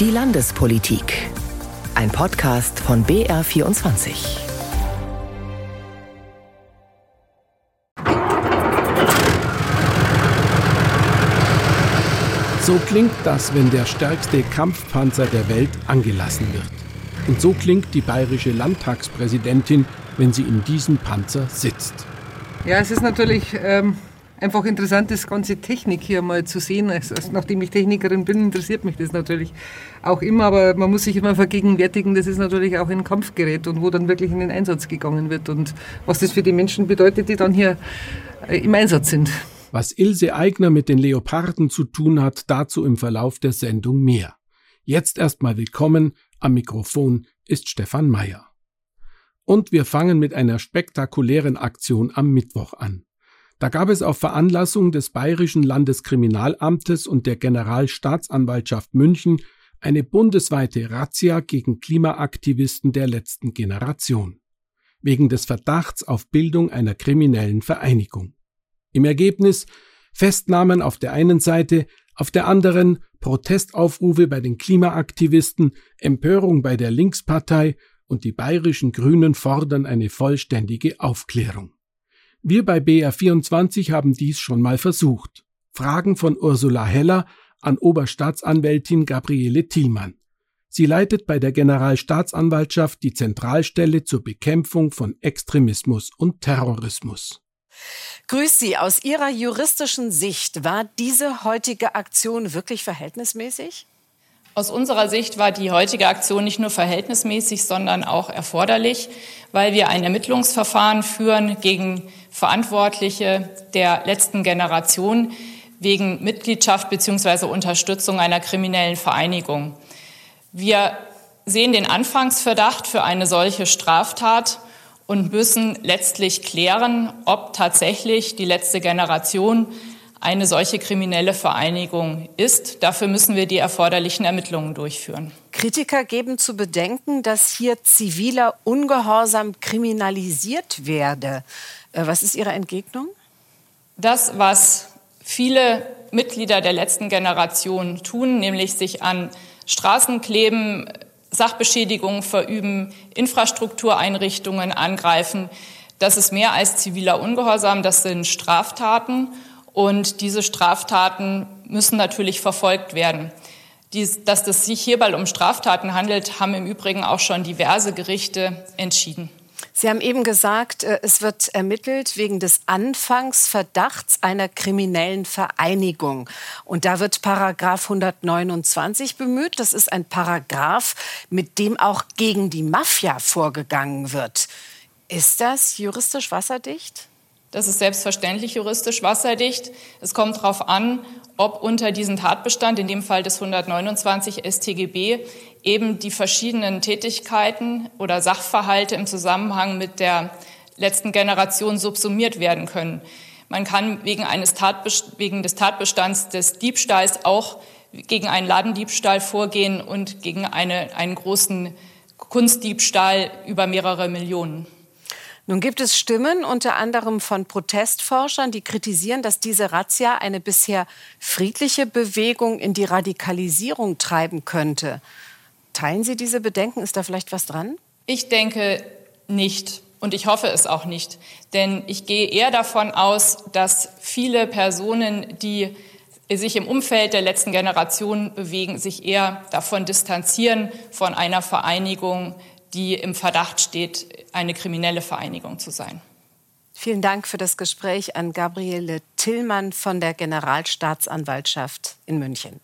Die Landespolitik. Ein Podcast von BR24. So klingt das, wenn der stärkste Kampfpanzer der Welt angelassen wird. Und so klingt die bayerische Landtagspräsidentin, wenn sie in diesem Panzer sitzt. Ja, es ist natürlich ähm, einfach interessant, das ganze Technik hier mal zu sehen. Also, nachdem ich Technikerin bin, interessiert mich das natürlich auch immer, aber man muss sich immer vergegenwärtigen, das ist natürlich auch ein Kampfgerät und wo dann wirklich in den Einsatz gegangen wird und was das für die Menschen bedeutet, die dann hier äh, im Einsatz sind. Was Ilse Eigner mit den Leoparden zu tun hat, dazu im Verlauf der Sendung mehr. Jetzt erstmal willkommen, am Mikrofon ist Stefan Mayer. Und wir fangen mit einer spektakulären Aktion am Mittwoch an. Da gab es auf Veranlassung des Bayerischen Landeskriminalamtes und der Generalstaatsanwaltschaft München eine bundesweite Razzia gegen Klimaaktivisten der letzten Generation. Wegen des Verdachts auf Bildung einer kriminellen Vereinigung. Im Ergebnis Festnahmen auf der einen Seite, auf der anderen Protestaufrufe bei den Klimaaktivisten, Empörung bei der Linkspartei und die bayerischen Grünen fordern eine vollständige Aufklärung. Wir bei BR24 haben dies schon mal versucht. Fragen von Ursula Heller an Oberstaatsanwältin Gabriele Thielmann. Sie leitet bei der Generalstaatsanwaltschaft die Zentralstelle zur Bekämpfung von Extremismus und Terrorismus. Grüß Sie. Aus Ihrer juristischen Sicht war diese heutige Aktion wirklich verhältnismäßig? Aus unserer Sicht war die heutige Aktion nicht nur verhältnismäßig, sondern auch erforderlich, weil wir ein Ermittlungsverfahren führen gegen Verantwortliche der letzten Generation wegen Mitgliedschaft bzw. Unterstützung einer kriminellen Vereinigung. Wir sehen den Anfangsverdacht für eine solche Straftat und müssen letztlich klären, ob tatsächlich die letzte Generation eine solche kriminelle Vereinigung ist. Dafür müssen wir die erforderlichen Ermittlungen durchführen. Kritiker geben zu bedenken, dass hier ziviler Ungehorsam kriminalisiert werde. Äh, was ist Ihre Entgegnung? Das, was viele Mitglieder der letzten Generation tun, nämlich sich an Straßen kleben, Sachbeschädigungen verüben, Infrastruktureinrichtungen angreifen, das ist mehr als ziviler Ungehorsam, das sind Straftaten. Und diese Straftaten müssen natürlich verfolgt werden. Dies, dass es sich hierbei um Straftaten handelt, haben im Übrigen auch schon diverse Gerichte entschieden. Sie haben eben gesagt, äh, es wird ermittelt wegen des Anfangsverdachts einer kriminellen Vereinigung. Und da wird Paragraph 129 bemüht. Das ist ein Paragraph, mit dem auch gegen die Mafia vorgegangen wird. Ist das juristisch wasserdicht? Das ist selbstverständlich juristisch wasserdicht. Es kommt darauf an, ob unter diesem Tatbestand, in dem Fall des 129 StGB, eben die verschiedenen Tätigkeiten oder Sachverhalte im Zusammenhang mit der letzten Generation subsumiert werden können. Man kann wegen, eines Tatbest wegen des Tatbestands des Diebstahls auch gegen einen Ladendiebstahl vorgehen und gegen eine, einen großen Kunstdiebstahl über mehrere Millionen. Nun gibt es Stimmen, unter anderem von Protestforschern, die kritisieren, dass diese Razzia eine bisher friedliche Bewegung in die Radikalisierung treiben könnte. Teilen Sie diese Bedenken? Ist da vielleicht was dran? Ich denke nicht. Und ich hoffe es auch nicht. Denn ich gehe eher davon aus, dass viele Personen, die sich im Umfeld der letzten Generation bewegen, sich eher davon distanzieren, von einer Vereinigung, die im Verdacht steht, eine kriminelle Vereinigung zu sein. Vielen Dank für das Gespräch an Gabriele Tillmann von der Generalstaatsanwaltschaft in München.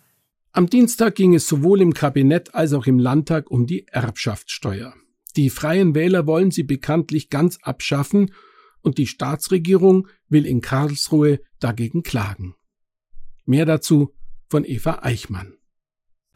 Am Dienstag ging es sowohl im Kabinett als auch im Landtag um die Erbschaftssteuer. Die Freien Wähler wollen sie bekanntlich ganz abschaffen und die Staatsregierung will in Karlsruhe dagegen klagen. Mehr dazu von Eva Eichmann.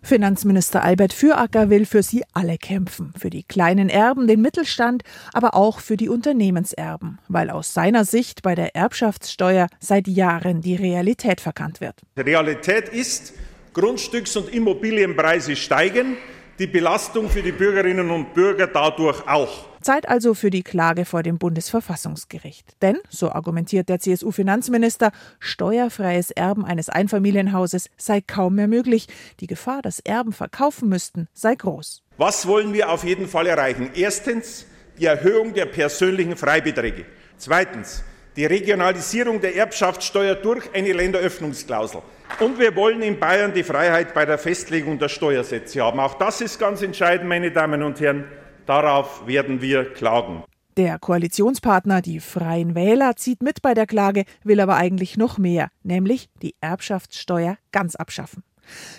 Finanzminister Albert Füracker will für sie alle kämpfen, für die kleinen Erben, den Mittelstand, aber auch für die Unternehmenserben, weil aus seiner Sicht bei der Erbschaftssteuer seit Jahren die Realität verkannt wird. Die Realität ist, Grundstücks- und Immobilienpreise steigen, die Belastung für die Bürgerinnen und Bürger dadurch auch. Zeit also für die Klage vor dem Bundesverfassungsgericht. Denn, so argumentiert der CSU-Finanzminister, steuerfreies Erben eines Einfamilienhauses sei kaum mehr möglich. Die Gefahr, dass Erben verkaufen müssten, sei groß. Was wollen wir auf jeden Fall erreichen? Erstens die Erhöhung der persönlichen Freibeträge. Zweitens die Regionalisierung der Erbschaftssteuer durch eine Länderöffnungsklausel. Und wir wollen in Bayern die Freiheit bei der Festlegung der Steuersätze haben. Auch das ist ganz entscheidend, meine Damen und Herren. Darauf werden wir klagen. Der Koalitionspartner, die Freien Wähler, zieht mit bei der Klage, will aber eigentlich noch mehr, nämlich die Erbschaftssteuer ganz abschaffen.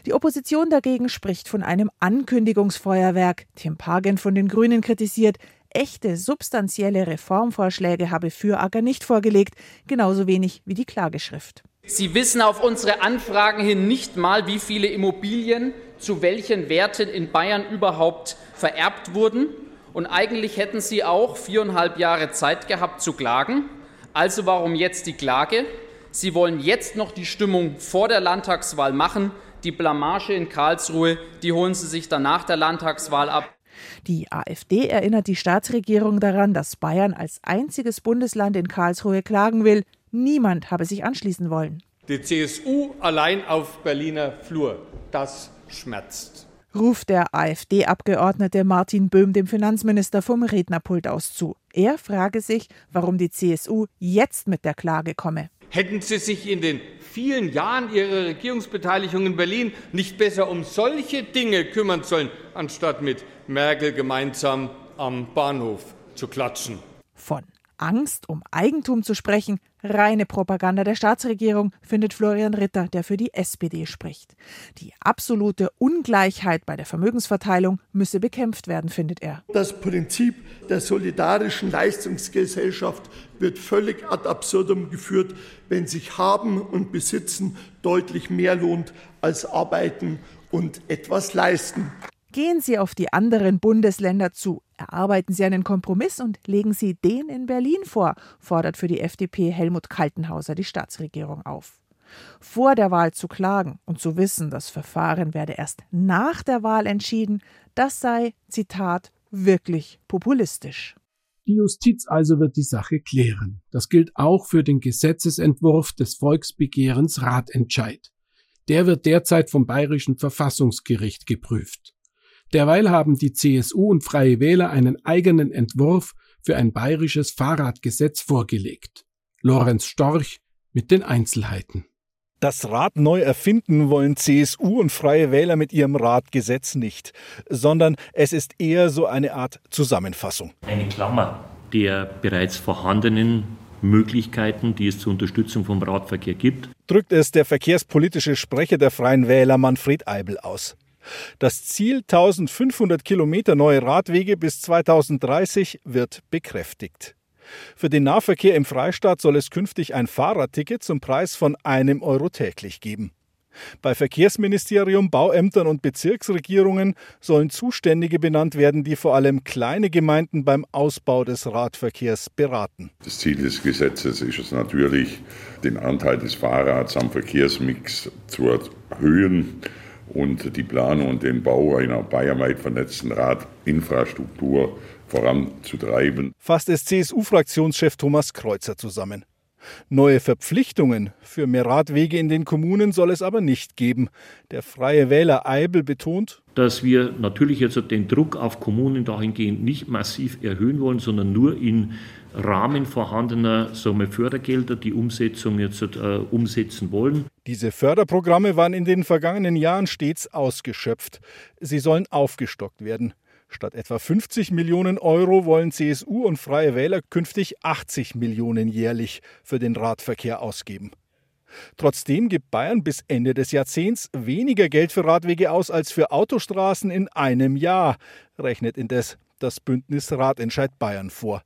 Die Opposition dagegen spricht von einem Ankündigungsfeuerwerk. Tim Pagen von den Grünen kritisiert, echte substanzielle Reformvorschläge habe Füracker nicht vorgelegt, genauso wenig wie die Klageschrift. Sie wissen auf unsere Anfragen hin nicht mal, wie viele Immobilien zu welchen Werten in Bayern überhaupt vererbt wurden. Und eigentlich hätten Sie auch viereinhalb Jahre Zeit gehabt zu klagen. Also warum jetzt die Klage? Sie wollen jetzt noch die Stimmung vor der Landtagswahl machen. Die Blamage in Karlsruhe, die holen Sie sich dann nach der Landtagswahl ab. Die AfD erinnert die Staatsregierung daran, dass Bayern als einziges Bundesland in Karlsruhe klagen will. Niemand habe sich anschließen wollen. Die CSU allein auf Berliner Flur, das schmerzt. Ruft der AfD-Abgeordnete Martin Böhm dem Finanzminister vom Rednerpult aus zu. Er frage sich, warum die CSU jetzt mit der Klage komme. Hätten Sie sich in den vielen Jahren Ihrer Regierungsbeteiligung in Berlin nicht besser um solche Dinge kümmern sollen, anstatt mit Merkel gemeinsam am Bahnhof zu klatschen? Von Angst um Eigentum zu sprechen, reine Propaganda der Staatsregierung, findet Florian Ritter, der für die SPD spricht. Die absolute Ungleichheit bei der Vermögensverteilung müsse bekämpft werden, findet er. Das Prinzip der solidarischen Leistungsgesellschaft wird völlig ad absurdum geführt, wenn sich Haben und Besitzen deutlich mehr lohnt als Arbeiten und etwas leisten. Gehen Sie auf die anderen Bundesländer zu, erarbeiten Sie einen Kompromiss und legen Sie den in Berlin vor, fordert für die FDP Helmut Kaltenhauser die Staatsregierung auf. Vor der Wahl zu klagen und zu wissen, das Verfahren werde erst nach der Wahl entschieden, das sei, Zitat, wirklich populistisch. Die Justiz also wird die Sache klären. Das gilt auch für den Gesetzesentwurf des Volksbegehrens Ratentscheid. Der wird derzeit vom Bayerischen Verfassungsgericht geprüft. Derweil haben die CSU und Freie Wähler einen eigenen Entwurf für ein bayerisches Fahrradgesetz vorgelegt. Lorenz Storch mit den Einzelheiten. Das Rad neu erfinden wollen CSU und Freie Wähler mit ihrem Radgesetz nicht, sondern es ist eher so eine Art Zusammenfassung. Eine Klammer der bereits vorhandenen Möglichkeiten, die es zur Unterstützung vom Radverkehr gibt. Drückt es der verkehrspolitische Sprecher der Freien Wähler Manfred Eibel aus. Das Ziel 1500 Kilometer neue Radwege bis 2030 wird bekräftigt. Für den Nahverkehr im Freistaat soll es künftig ein Fahrradticket zum Preis von einem Euro täglich geben. Bei Verkehrsministerium, Bauämtern und Bezirksregierungen sollen Zuständige benannt werden, die vor allem kleine Gemeinden beim Ausbau des Radverkehrs beraten. Das Ziel des Gesetzes ist es natürlich, den Anteil des Fahrrads am Verkehrsmix zu erhöhen und die Planung und den Bau einer bayernweit vernetzten Radinfrastruktur voranzutreiben. Fasst es CSU-Fraktionschef Thomas Kreuzer zusammen. Neue Verpflichtungen für mehr Radwege in den Kommunen soll es aber nicht geben. Der freie Wähler Eibel betont, dass wir natürlich jetzt den Druck auf Kommunen dahingehend nicht massiv erhöhen wollen, sondern nur in Rahmen vorhandener wir, Fördergelder die Umsetzung jetzt äh, umsetzen wollen. Diese Förderprogramme waren in den vergangenen Jahren stets ausgeschöpft. Sie sollen aufgestockt werden. Statt etwa 50 Millionen Euro wollen CSU und Freie Wähler künftig 80 Millionen jährlich für den Radverkehr ausgeben. Trotzdem gibt Bayern bis Ende des Jahrzehnts weniger Geld für Radwege aus als für Autostraßen in einem Jahr, rechnet indes das Bündnis Radentscheid Bayern vor.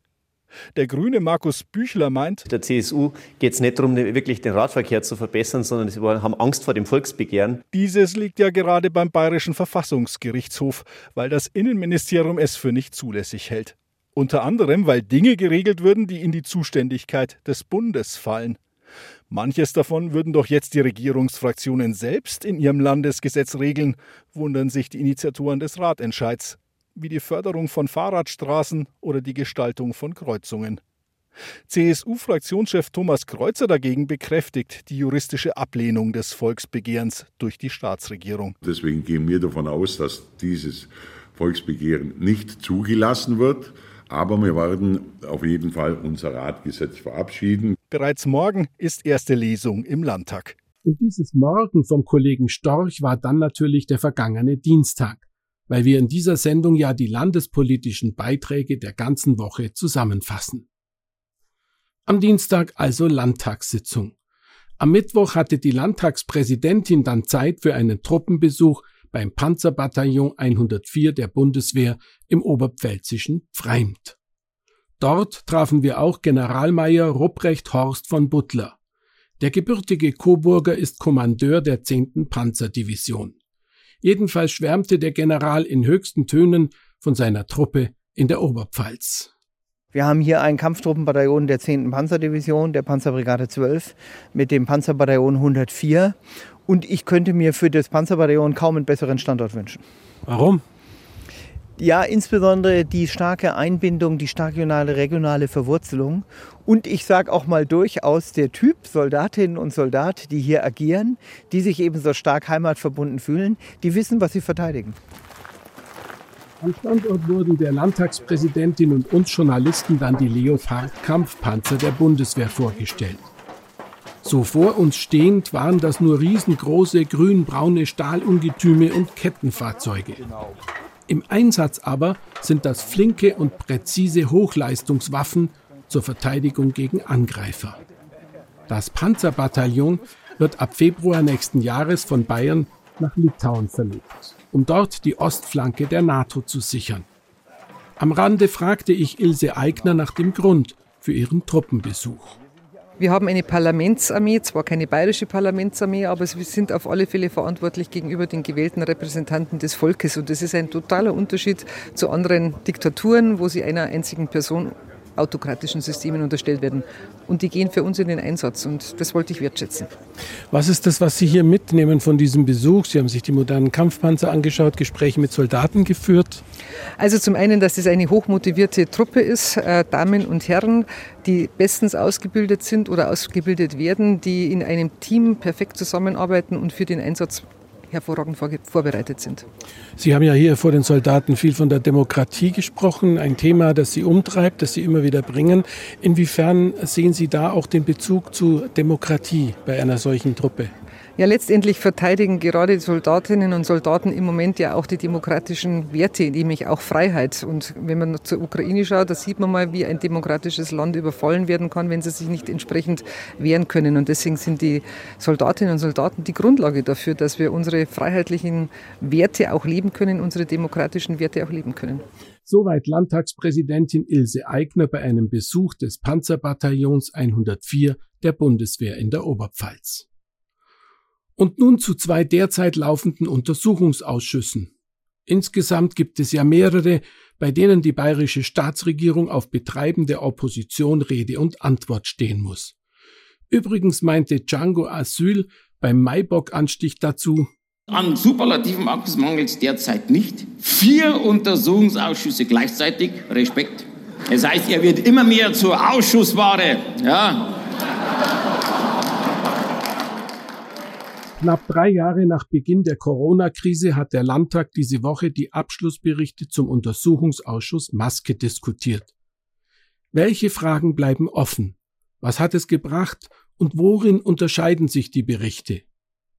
Der grüne Markus Büchler meint, der CSU geht es nicht darum, wirklich den Radverkehr zu verbessern, sondern sie haben Angst vor dem Volksbegehren. Dieses liegt ja gerade beim Bayerischen Verfassungsgerichtshof, weil das Innenministerium es für nicht zulässig hält. Unter anderem, weil Dinge geregelt würden, die in die Zuständigkeit des Bundes fallen. Manches davon würden doch jetzt die Regierungsfraktionen selbst in ihrem Landesgesetz regeln, wundern sich die Initiatoren des Ratentscheids. wie die Förderung von Fahrradstraßen oder die Gestaltung von Kreuzungen. CSU-Fraktionschef Thomas Kreuzer dagegen bekräftigt die juristische Ablehnung des Volksbegehrens durch die Staatsregierung. Deswegen gehen wir davon aus, dass dieses Volksbegehren nicht zugelassen wird. Aber wir werden auf jeden Fall unser Radgesetz verabschieden. Bereits morgen ist erste Lesung im Landtag. Und dieses Morgen vom Kollegen Storch war dann natürlich der vergangene Dienstag, weil wir in dieser Sendung ja die landespolitischen Beiträge der ganzen Woche zusammenfassen. Am Dienstag also Landtagssitzung. Am Mittwoch hatte die Landtagspräsidentin dann Zeit für einen Truppenbesuch beim Panzerbataillon 104 der Bundeswehr im oberpfälzischen Pfreimt. Dort trafen wir auch Generalmajor Rupprecht Horst von Butler. Der gebürtige Coburger ist Kommandeur der 10. Panzerdivision. Jedenfalls schwärmte der General in höchsten Tönen von seiner Truppe in der Oberpfalz. Wir haben hier ein Kampftruppenbataillon der 10. Panzerdivision, der Panzerbrigade 12, mit dem Panzerbataillon 104. Und ich könnte mir für das Panzerbataillon kaum einen besseren Standort wünschen. Warum? Ja, insbesondere die starke Einbindung, die starke regionale Verwurzelung und ich sage auch mal durchaus der Typ Soldatinnen und Soldat, die hier agieren, die sich ebenso stark heimatverbunden fühlen, die wissen, was sie verteidigen. Am Standort wurden der Landtagspräsidentin und uns Journalisten dann die Leopard-Kampfpanzer der Bundeswehr vorgestellt. So vor uns stehend waren das nur riesengroße grün-braune Stahlungetüme und Kettenfahrzeuge. Im Einsatz aber sind das flinke und präzise Hochleistungswaffen zur Verteidigung gegen Angreifer. Das Panzerbataillon wird ab Februar nächsten Jahres von Bayern nach Litauen verlegt um dort die Ostflanke der NATO zu sichern. Am Rande fragte ich Ilse Aigner nach dem Grund für ihren Truppenbesuch. Wir haben eine Parlamentsarmee, zwar keine bayerische Parlamentsarmee, aber wir sind auf alle Fälle verantwortlich gegenüber den gewählten Repräsentanten des Volkes. Und das ist ein totaler Unterschied zu anderen Diktaturen, wo sie einer einzigen Person autokratischen Systemen unterstellt werden. Und die gehen für uns in den Einsatz und das wollte ich wertschätzen. Was ist das, was Sie hier mitnehmen von diesem Besuch? Sie haben sich die modernen Kampfpanzer angeschaut, Gespräche mit Soldaten geführt. Also zum einen, dass es eine hochmotivierte Truppe ist, äh, Damen und Herren, die bestens ausgebildet sind oder ausgebildet werden, die in einem Team perfekt zusammenarbeiten und für den Einsatz hervorragend vorbereitet sind. Sie haben ja hier vor den Soldaten viel von der Demokratie gesprochen, ein Thema, das Sie umtreibt, das Sie immer wieder bringen. Inwiefern sehen Sie da auch den Bezug zu Demokratie bei einer solchen Truppe? Ja, letztendlich verteidigen gerade die Soldatinnen und Soldaten im Moment ja auch die demokratischen Werte, nämlich auch Freiheit. Und wenn man zur Ukraine schaut, da sieht man mal, wie ein demokratisches Land überfallen werden kann, wenn sie sich nicht entsprechend wehren können. Und deswegen sind die Soldatinnen und Soldaten die Grundlage dafür, dass wir unsere freiheitlichen Werte auch leben können, unsere demokratischen Werte auch leben können. Soweit Landtagspräsidentin Ilse Aigner bei einem Besuch des Panzerbataillons 104 der Bundeswehr in der Oberpfalz. Und nun zu zwei derzeit laufenden Untersuchungsausschüssen. Insgesamt gibt es ja mehrere, bei denen die bayerische Staatsregierung auf Betreiben der Opposition Rede und Antwort stehen muss. Übrigens meinte Django Asyl beim Maibock-Anstich dazu, an superlativen Akkus mangelt es derzeit nicht. Vier Untersuchungsausschüsse gleichzeitig, Respekt. Das heißt, er wird immer mehr zur Ausschussware. Ja. Knapp drei Jahre nach Beginn der Corona-Krise hat der Landtag diese Woche die Abschlussberichte zum Untersuchungsausschuss Maske diskutiert. Welche Fragen bleiben offen? Was hat es gebracht und worin unterscheiden sich die Berichte?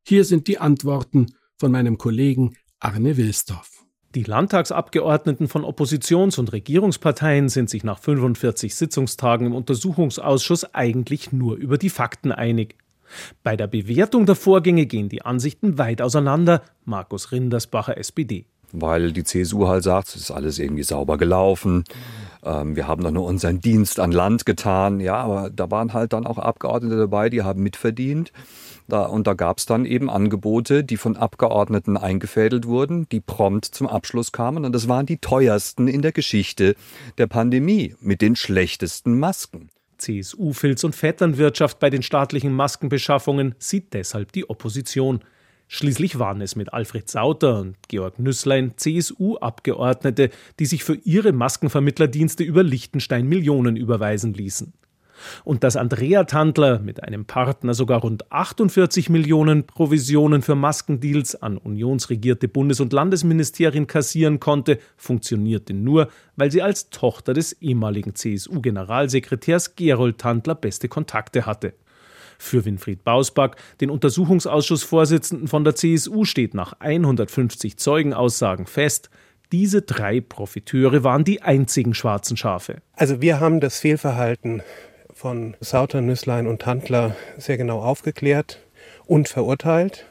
Hier sind die Antworten von meinem Kollegen Arne Wilsdorf. Die Landtagsabgeordneten von Oppositions- und Regierungsparteien sind sich nach 45 Sitzungstagen im Untersuchungsausschuss eigentlich nur über die Fakten einig. Bei der Bewertung der Vorgänge gehen die Ansichten weit auseinander. Markus Rindersbacher, SPD. Weil die CSU halt sagt, es ist alles irgendwie sauber gelaufen. Ähm, wir haben doch nur unseren Dienst an Land getan. Ja, aber da waren halt dann auch Abgeordnete dabei, die haben mitverdient. Da, und da gab es dann eben Angebote, die von Abgeordneten eingefädelt wurden, die prompt zum Abschluss kamen. Und das waren die teuersten in der Geschichte der Pandemie mit den schlechtesten Masken. CSU-Filz- und Vetternwirtschaft bei den staatlichen Maskenbeschaffungen sieht deshalb die Opposition. Schließlich waren es mit Alfred Sauter und Georg Nüsslein CSU-Abgeordnete, die sich für ihre Maskenvermittlerdienste über Liechtenstein Millionen überweisen ließen. Und dass Andrea Tandler mit einem Partner sogar rund 48 Millionen Provisionen für Maskendeals an unionsregierte Bundes- und Landesministerien kassieren konnte, funktionierte nur, weil sie als Tochter des ehemaligen CSU-Generalsekretärs Gerold Tandler beste Kontakte hatte. Für Winfried Bausback, den Untersuchungsausschussvorsitzenden von der CSU, steht nach 150 Zeugenaussagen fest, diese drei Profiteure waren die einzigen schwarzen Schafe. Also wir haben das Fehlverhalten von Sauter, Nüsslein und Tandler sehr genau aufgeklärt und verurteilt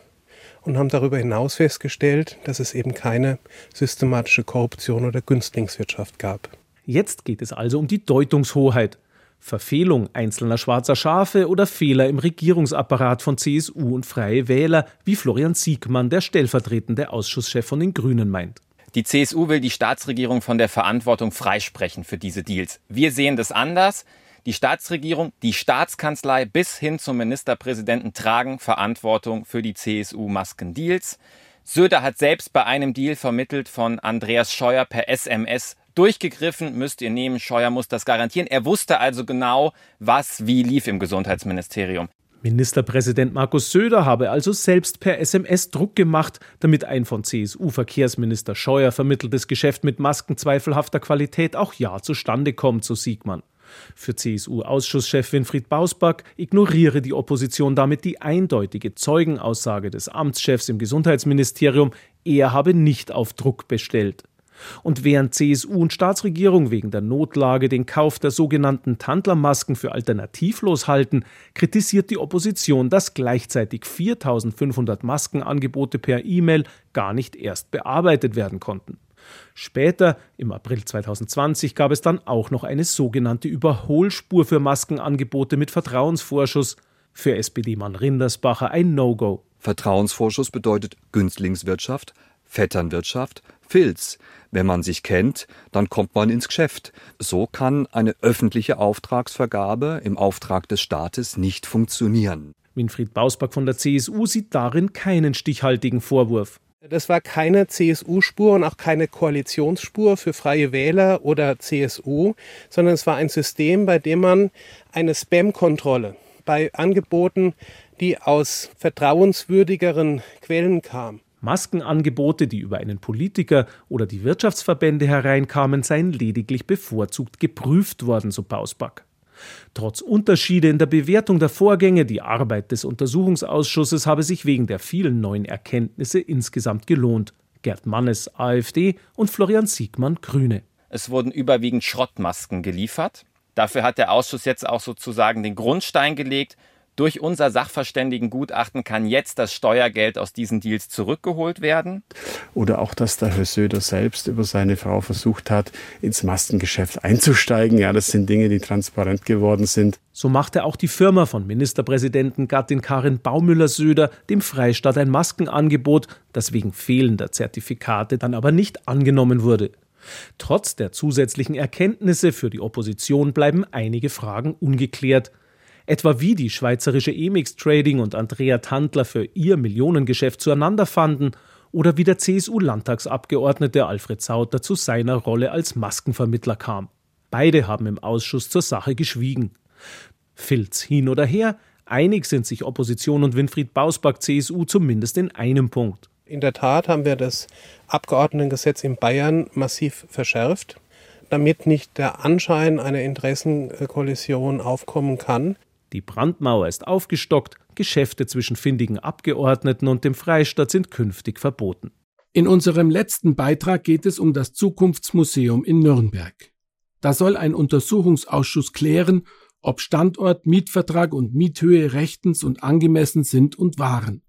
und haben darüber hinaus festgestellt, dass es eben keine systematische Korruption oder Günstlingswirtschaft gab. Jetzt geht es also um die Deutungshoheit. Verfehlung einzelner schwarzer Schafe oder Fehler im Regierungsapparat von CSU und Freie Wähler, wie Florian Siegmann, der stellvertretende Ausschusschef von den Grünen, meint. Die CSU will die Staatsregierung von der Verantwortung freisprechen für diese Deals. Wir sehen das anders. Die Staatsregierung, die Staatskanzlei bis hin zum Ministerpräsidenten tragen Verantwortung für die CSU-Maskendeals. Söder hat selbst bei einem Deal vermittelt von Andreas Scheuer per SMS durchgegriffen, müsst ihr nehmen, Scheuer muss das garantieren. Er wusste also genau, was wie lief im Gesundheitsministerium. Ministerpräsident Markus Söder habe also selbst per SMS Druck gemacht, damit ein von CSU-Verkehrsminister Scheuer vermitteltes Geschäft mit Masken zweifelhafter Qualität auch ja zustande kommt, so Siegmann. Für CSU-Ausschusschef Winfried Bausback ignoriere die Opposition damit die eindeutige Zeugenaussage des Amtschefs im Gesundheitsministerium, er habe nicht auf Druck bestellt. Und während CSU und Staatsregierung wegen der Notlage den Kauf der sogenannten Tandlermasken für alternativlos halten, kritisiert die Opposition, dass gleichzeitig 4500 Maskenangebote per E-Mail gar nicht erst bearbeitet werden konnten. Später, im April 2020, gab es dann auch noch eine sogenannte Überholspur für Maskenangebote mit Vertrauensvorschuss. Für SPD-Mann Rindersbacher ein No-Go. Vertrauensvorschuss bedeutet Günstlingswirtschaft, Vetternwirtschaft, Filz. Wenn man sich kennt, dann kommt man ins Geschäft. So kann eine öffentliche Auftragsvergabe im Auftrag des Staates nicht funktionieren. Winfried Bausback von der CSU sieht darin keinen stichhaltigen Vorwurf. Das war keine CSU-Spur und auch keine Koalitionsspur für Freie Wähler oder CSU, sondern es war ein System, bei dem man eine Spam-Kontrolle bei Angeboten, die aus vertrauenswürdigeren Quellen kamen, Maskenangebote, die über einen Politiker oder die Wirtschaftsverbände hereinkamen, seien lediglich bevorzugt geprüft worden, so Pausback. Trotz Unterschiede in der Bewertung der Vorgänge, die Arbeit des Untersuchungsausschusses habe sich wegen der vielen neuen Erkenntnisse insgesamt gelohnt. Gerd Mannes, AfD und Florian Siegmann, Grüne. Es wurden überwiegend Schrottmasken geliefert. Dafür hat der Ausschuss jetzt auch sozusagen den Grundstein gelegt durch unser Sachverständigengutachten kann jetzt das Steuergeld aus diesen Deals zurückgeholt werden. Oder auch, dass der Herr Söder selbst über seine Frau versucht hat, ins Maskengeschäft einzusteigen. Ja, das sind Dinge, die transparent geworden sind. So machte auch die Firma von Ministerpräsidenten Gattin Karin Baumüller-Söder dem Freistaat ein Maskenangebot, das wegen fehlender Zertifikate dann aber nicht angenommen wurde. Trotz der zusätzlichen Erkenntnisse für die Opposition bleiben einige Fragen ungeklärt etwa wie die schweizerische Emix Trading und Andrea Tandler für ihr Millionengeschäft zueinander fanden oder wie der CSU-Landtagsabgeordnete Alfred Sauter zu seiner Rolle als Maskenvermittler kam. Beide haben im Ausschuss zur Sache geschwiegen. Filz hin oder her, einig sind sich Opposition und Winfried Bausback CSU zumindest in einem Punkt. In der Tat haben wir das Abgeordnetengesetz in Bayern massiv verschärft, damit nicht der Anschein einer Interessenkollision aufkommen kann. Die Brandmauer ist aufgestockt, Geschäfte zwischen findigen Abgeordneten und dem Freistaat sind künftig verboten. In unserem letzten Beitrag geht es um das Zukunftsmuseum in Nürnberg. Da soll ein Untersuchungsausschuss klären, ob Standort, Mietvertrag und Miethöhe rechtens und angemessen sind und waren.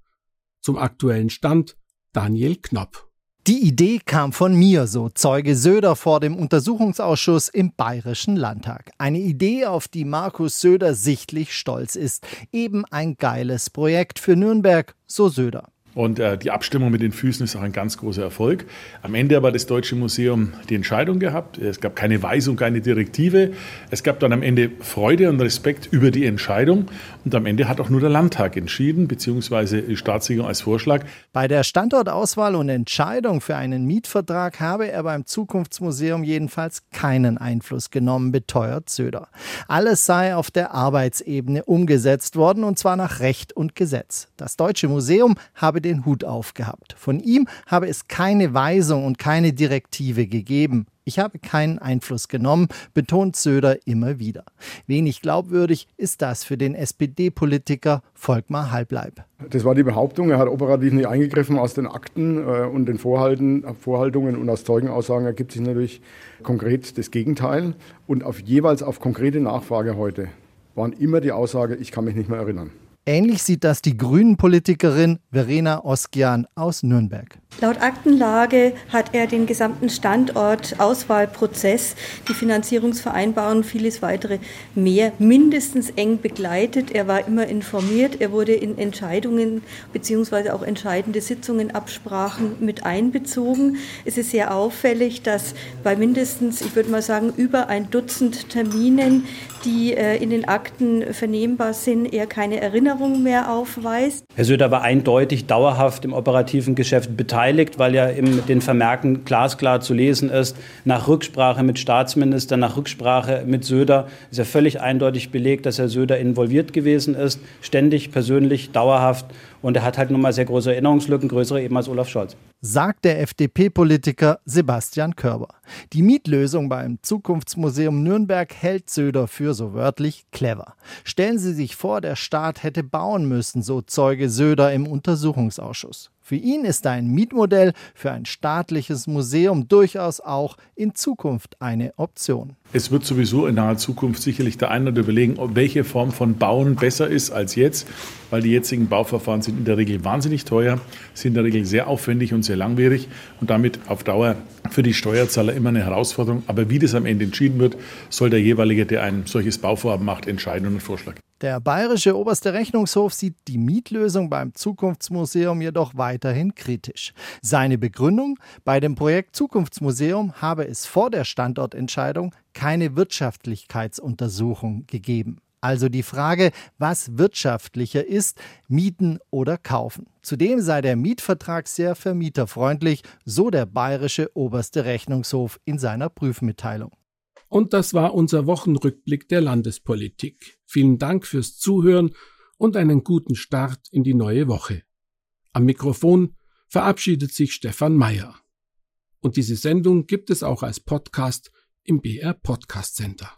Zum aktuellen Stand Daniel Knopp. Die Idee kam von mir, so Zeuge Söder vor dem Untersuchungsausschuss im Bayerischen Landtag. Eine Idee, auf die Markus Söder sichtlich stolz ist. Eben ein geiles Projekt für Nürnberg, so Söder. Und äh, die Abstimmung mit den Füßen ist auch ein ganz großer Erfolg. Am Ende aber das Deutsche Museum die Entscheidung gehabt. Es gab keine Weisung, keine Direktive. Es gab dann am Ende Freude und Respekt über die Entscheidung. Und am Ende hat auch nur der Landtag entschieden, beziehungsweise die Staatsregierung als Vorschlag. Bei der Standortauswahl und Entscheidung für einen Mietvertrag habe er beim Zukunftsmuseum jedenfalls keinen Einfluss genommen, beteuert Söder. Alles sei auf der Arbeitsebene umgesetzt worden und zwar nach Recht und Gesetz. Das Deutsche Museum habe den Hut aufgehabt. Von ihm habe es keine Weisung und keine Direktive gegeben. Ich habe keinen Einfluss genommen, betont Söder immer wieder. Wenig glaubwürdig ist das für den SPD-Politiker Volkmar Halbleib. Das war die Behauptung, er hat operativ nicht eingegriffen aus den Akten äh, und den Vorhalten, Vorhaltungen und aus Zeugenaussagen ergibt sich natürlich konkret das Gegenteil. Und auf, jeweils auf konkrete Nachfrage heute waren immer die Aussage, ich kann mich nicht mehr erinnern. Ähnlich sieht das die Grünen-Politikerin Verena Oskian aus Nürnberg. Laut Aktenlage hat er den gesamten Standort-Auswahlprozess, die Finanzierungsvereinbarung, vieles weitere mehr mindestens eng begleitet. Er war immer informiert, er wurde in Entscheidungen bzw. auch entscheidende Sitzungen, Absprachen mit einbezogen. Es ist sehr auffällig, dass bei mindestens, ich würde mal sagen, über ein Dutzend Terminen, die äh, in den Akten vernehmbar sind, er keine Erinnerung mehr aufweist. Herr Söder war eindeutig dauerhaft im operativen Geschäft beteiligt, weil ja in den Vermerken glasklar zu lesen ist, nach Rücksprache mit Staatsminister, nach Rücksprache mit Söder, ist ja völlig eindeutig belegt, dass Herr Söder involviert gewesen ist, ständig, persönlich, dauerhaft. Und er hat halt nun mal sehr große Erinnerungslücken, größere eben als Olaf Scholz sagt der FDP-Politiker Sebastian Körber. Die Mietlösung beim Zukunftsmuseum Nürnberg hält Söder für so wörtlich clever. Stellen Sie sich vor, der Staat hätte bauen müssen, so Zeuge Söder im Untersuchungsausschuss. Für ihn ist ein Mietmodell für ein staatliches Museum durchaus auch in Zukunft eine Option. Es wird sowieso in naher Zukunft sicherlich der eine oder überlegen, welche Form von Bauen besser ist als jetzt, weil die jetzigen Bauverfahren sind in der Regel wahnsinnig teuer, sind in der Regel sehr aufwendig und sehr langwierig und damit auf Dauer für die Steuerzahler immer eine Herausforderung. Aber wie das am Ende entschieden wird, soll der jeweilige, der ein solches Bauvorhaben macht, entscheiden und einen Vorschlag. Der bayerische oberste Rechnungshof sieht die Mietlösung beim Zukunftsmuseum jedoch weiterhin kritisch. Seine Begründung, bei dem Projekt Zukunftsmuseum habe es vor der Standortentscheidung keine Wirtschaftlichkeitsuntersuchung gegeben. Also die Frage, was wirtschaftlicher ist, mieten oder kaufen. Zudem sei der Mietvertrag sehr vermieterfreundlich, so der bayerische oberste Rechnungshof in seiner Prüfmitteilung. Und das war unser Wochenrückblick der Landespolitik. Vielen Dank fürs Zuhören und einen guten Start in die neue Woche. Am Mikrofon verabschiedet sich Stefan Mayer. Und diese Sendung gibt es auch als Podcast im BR Podcast Center.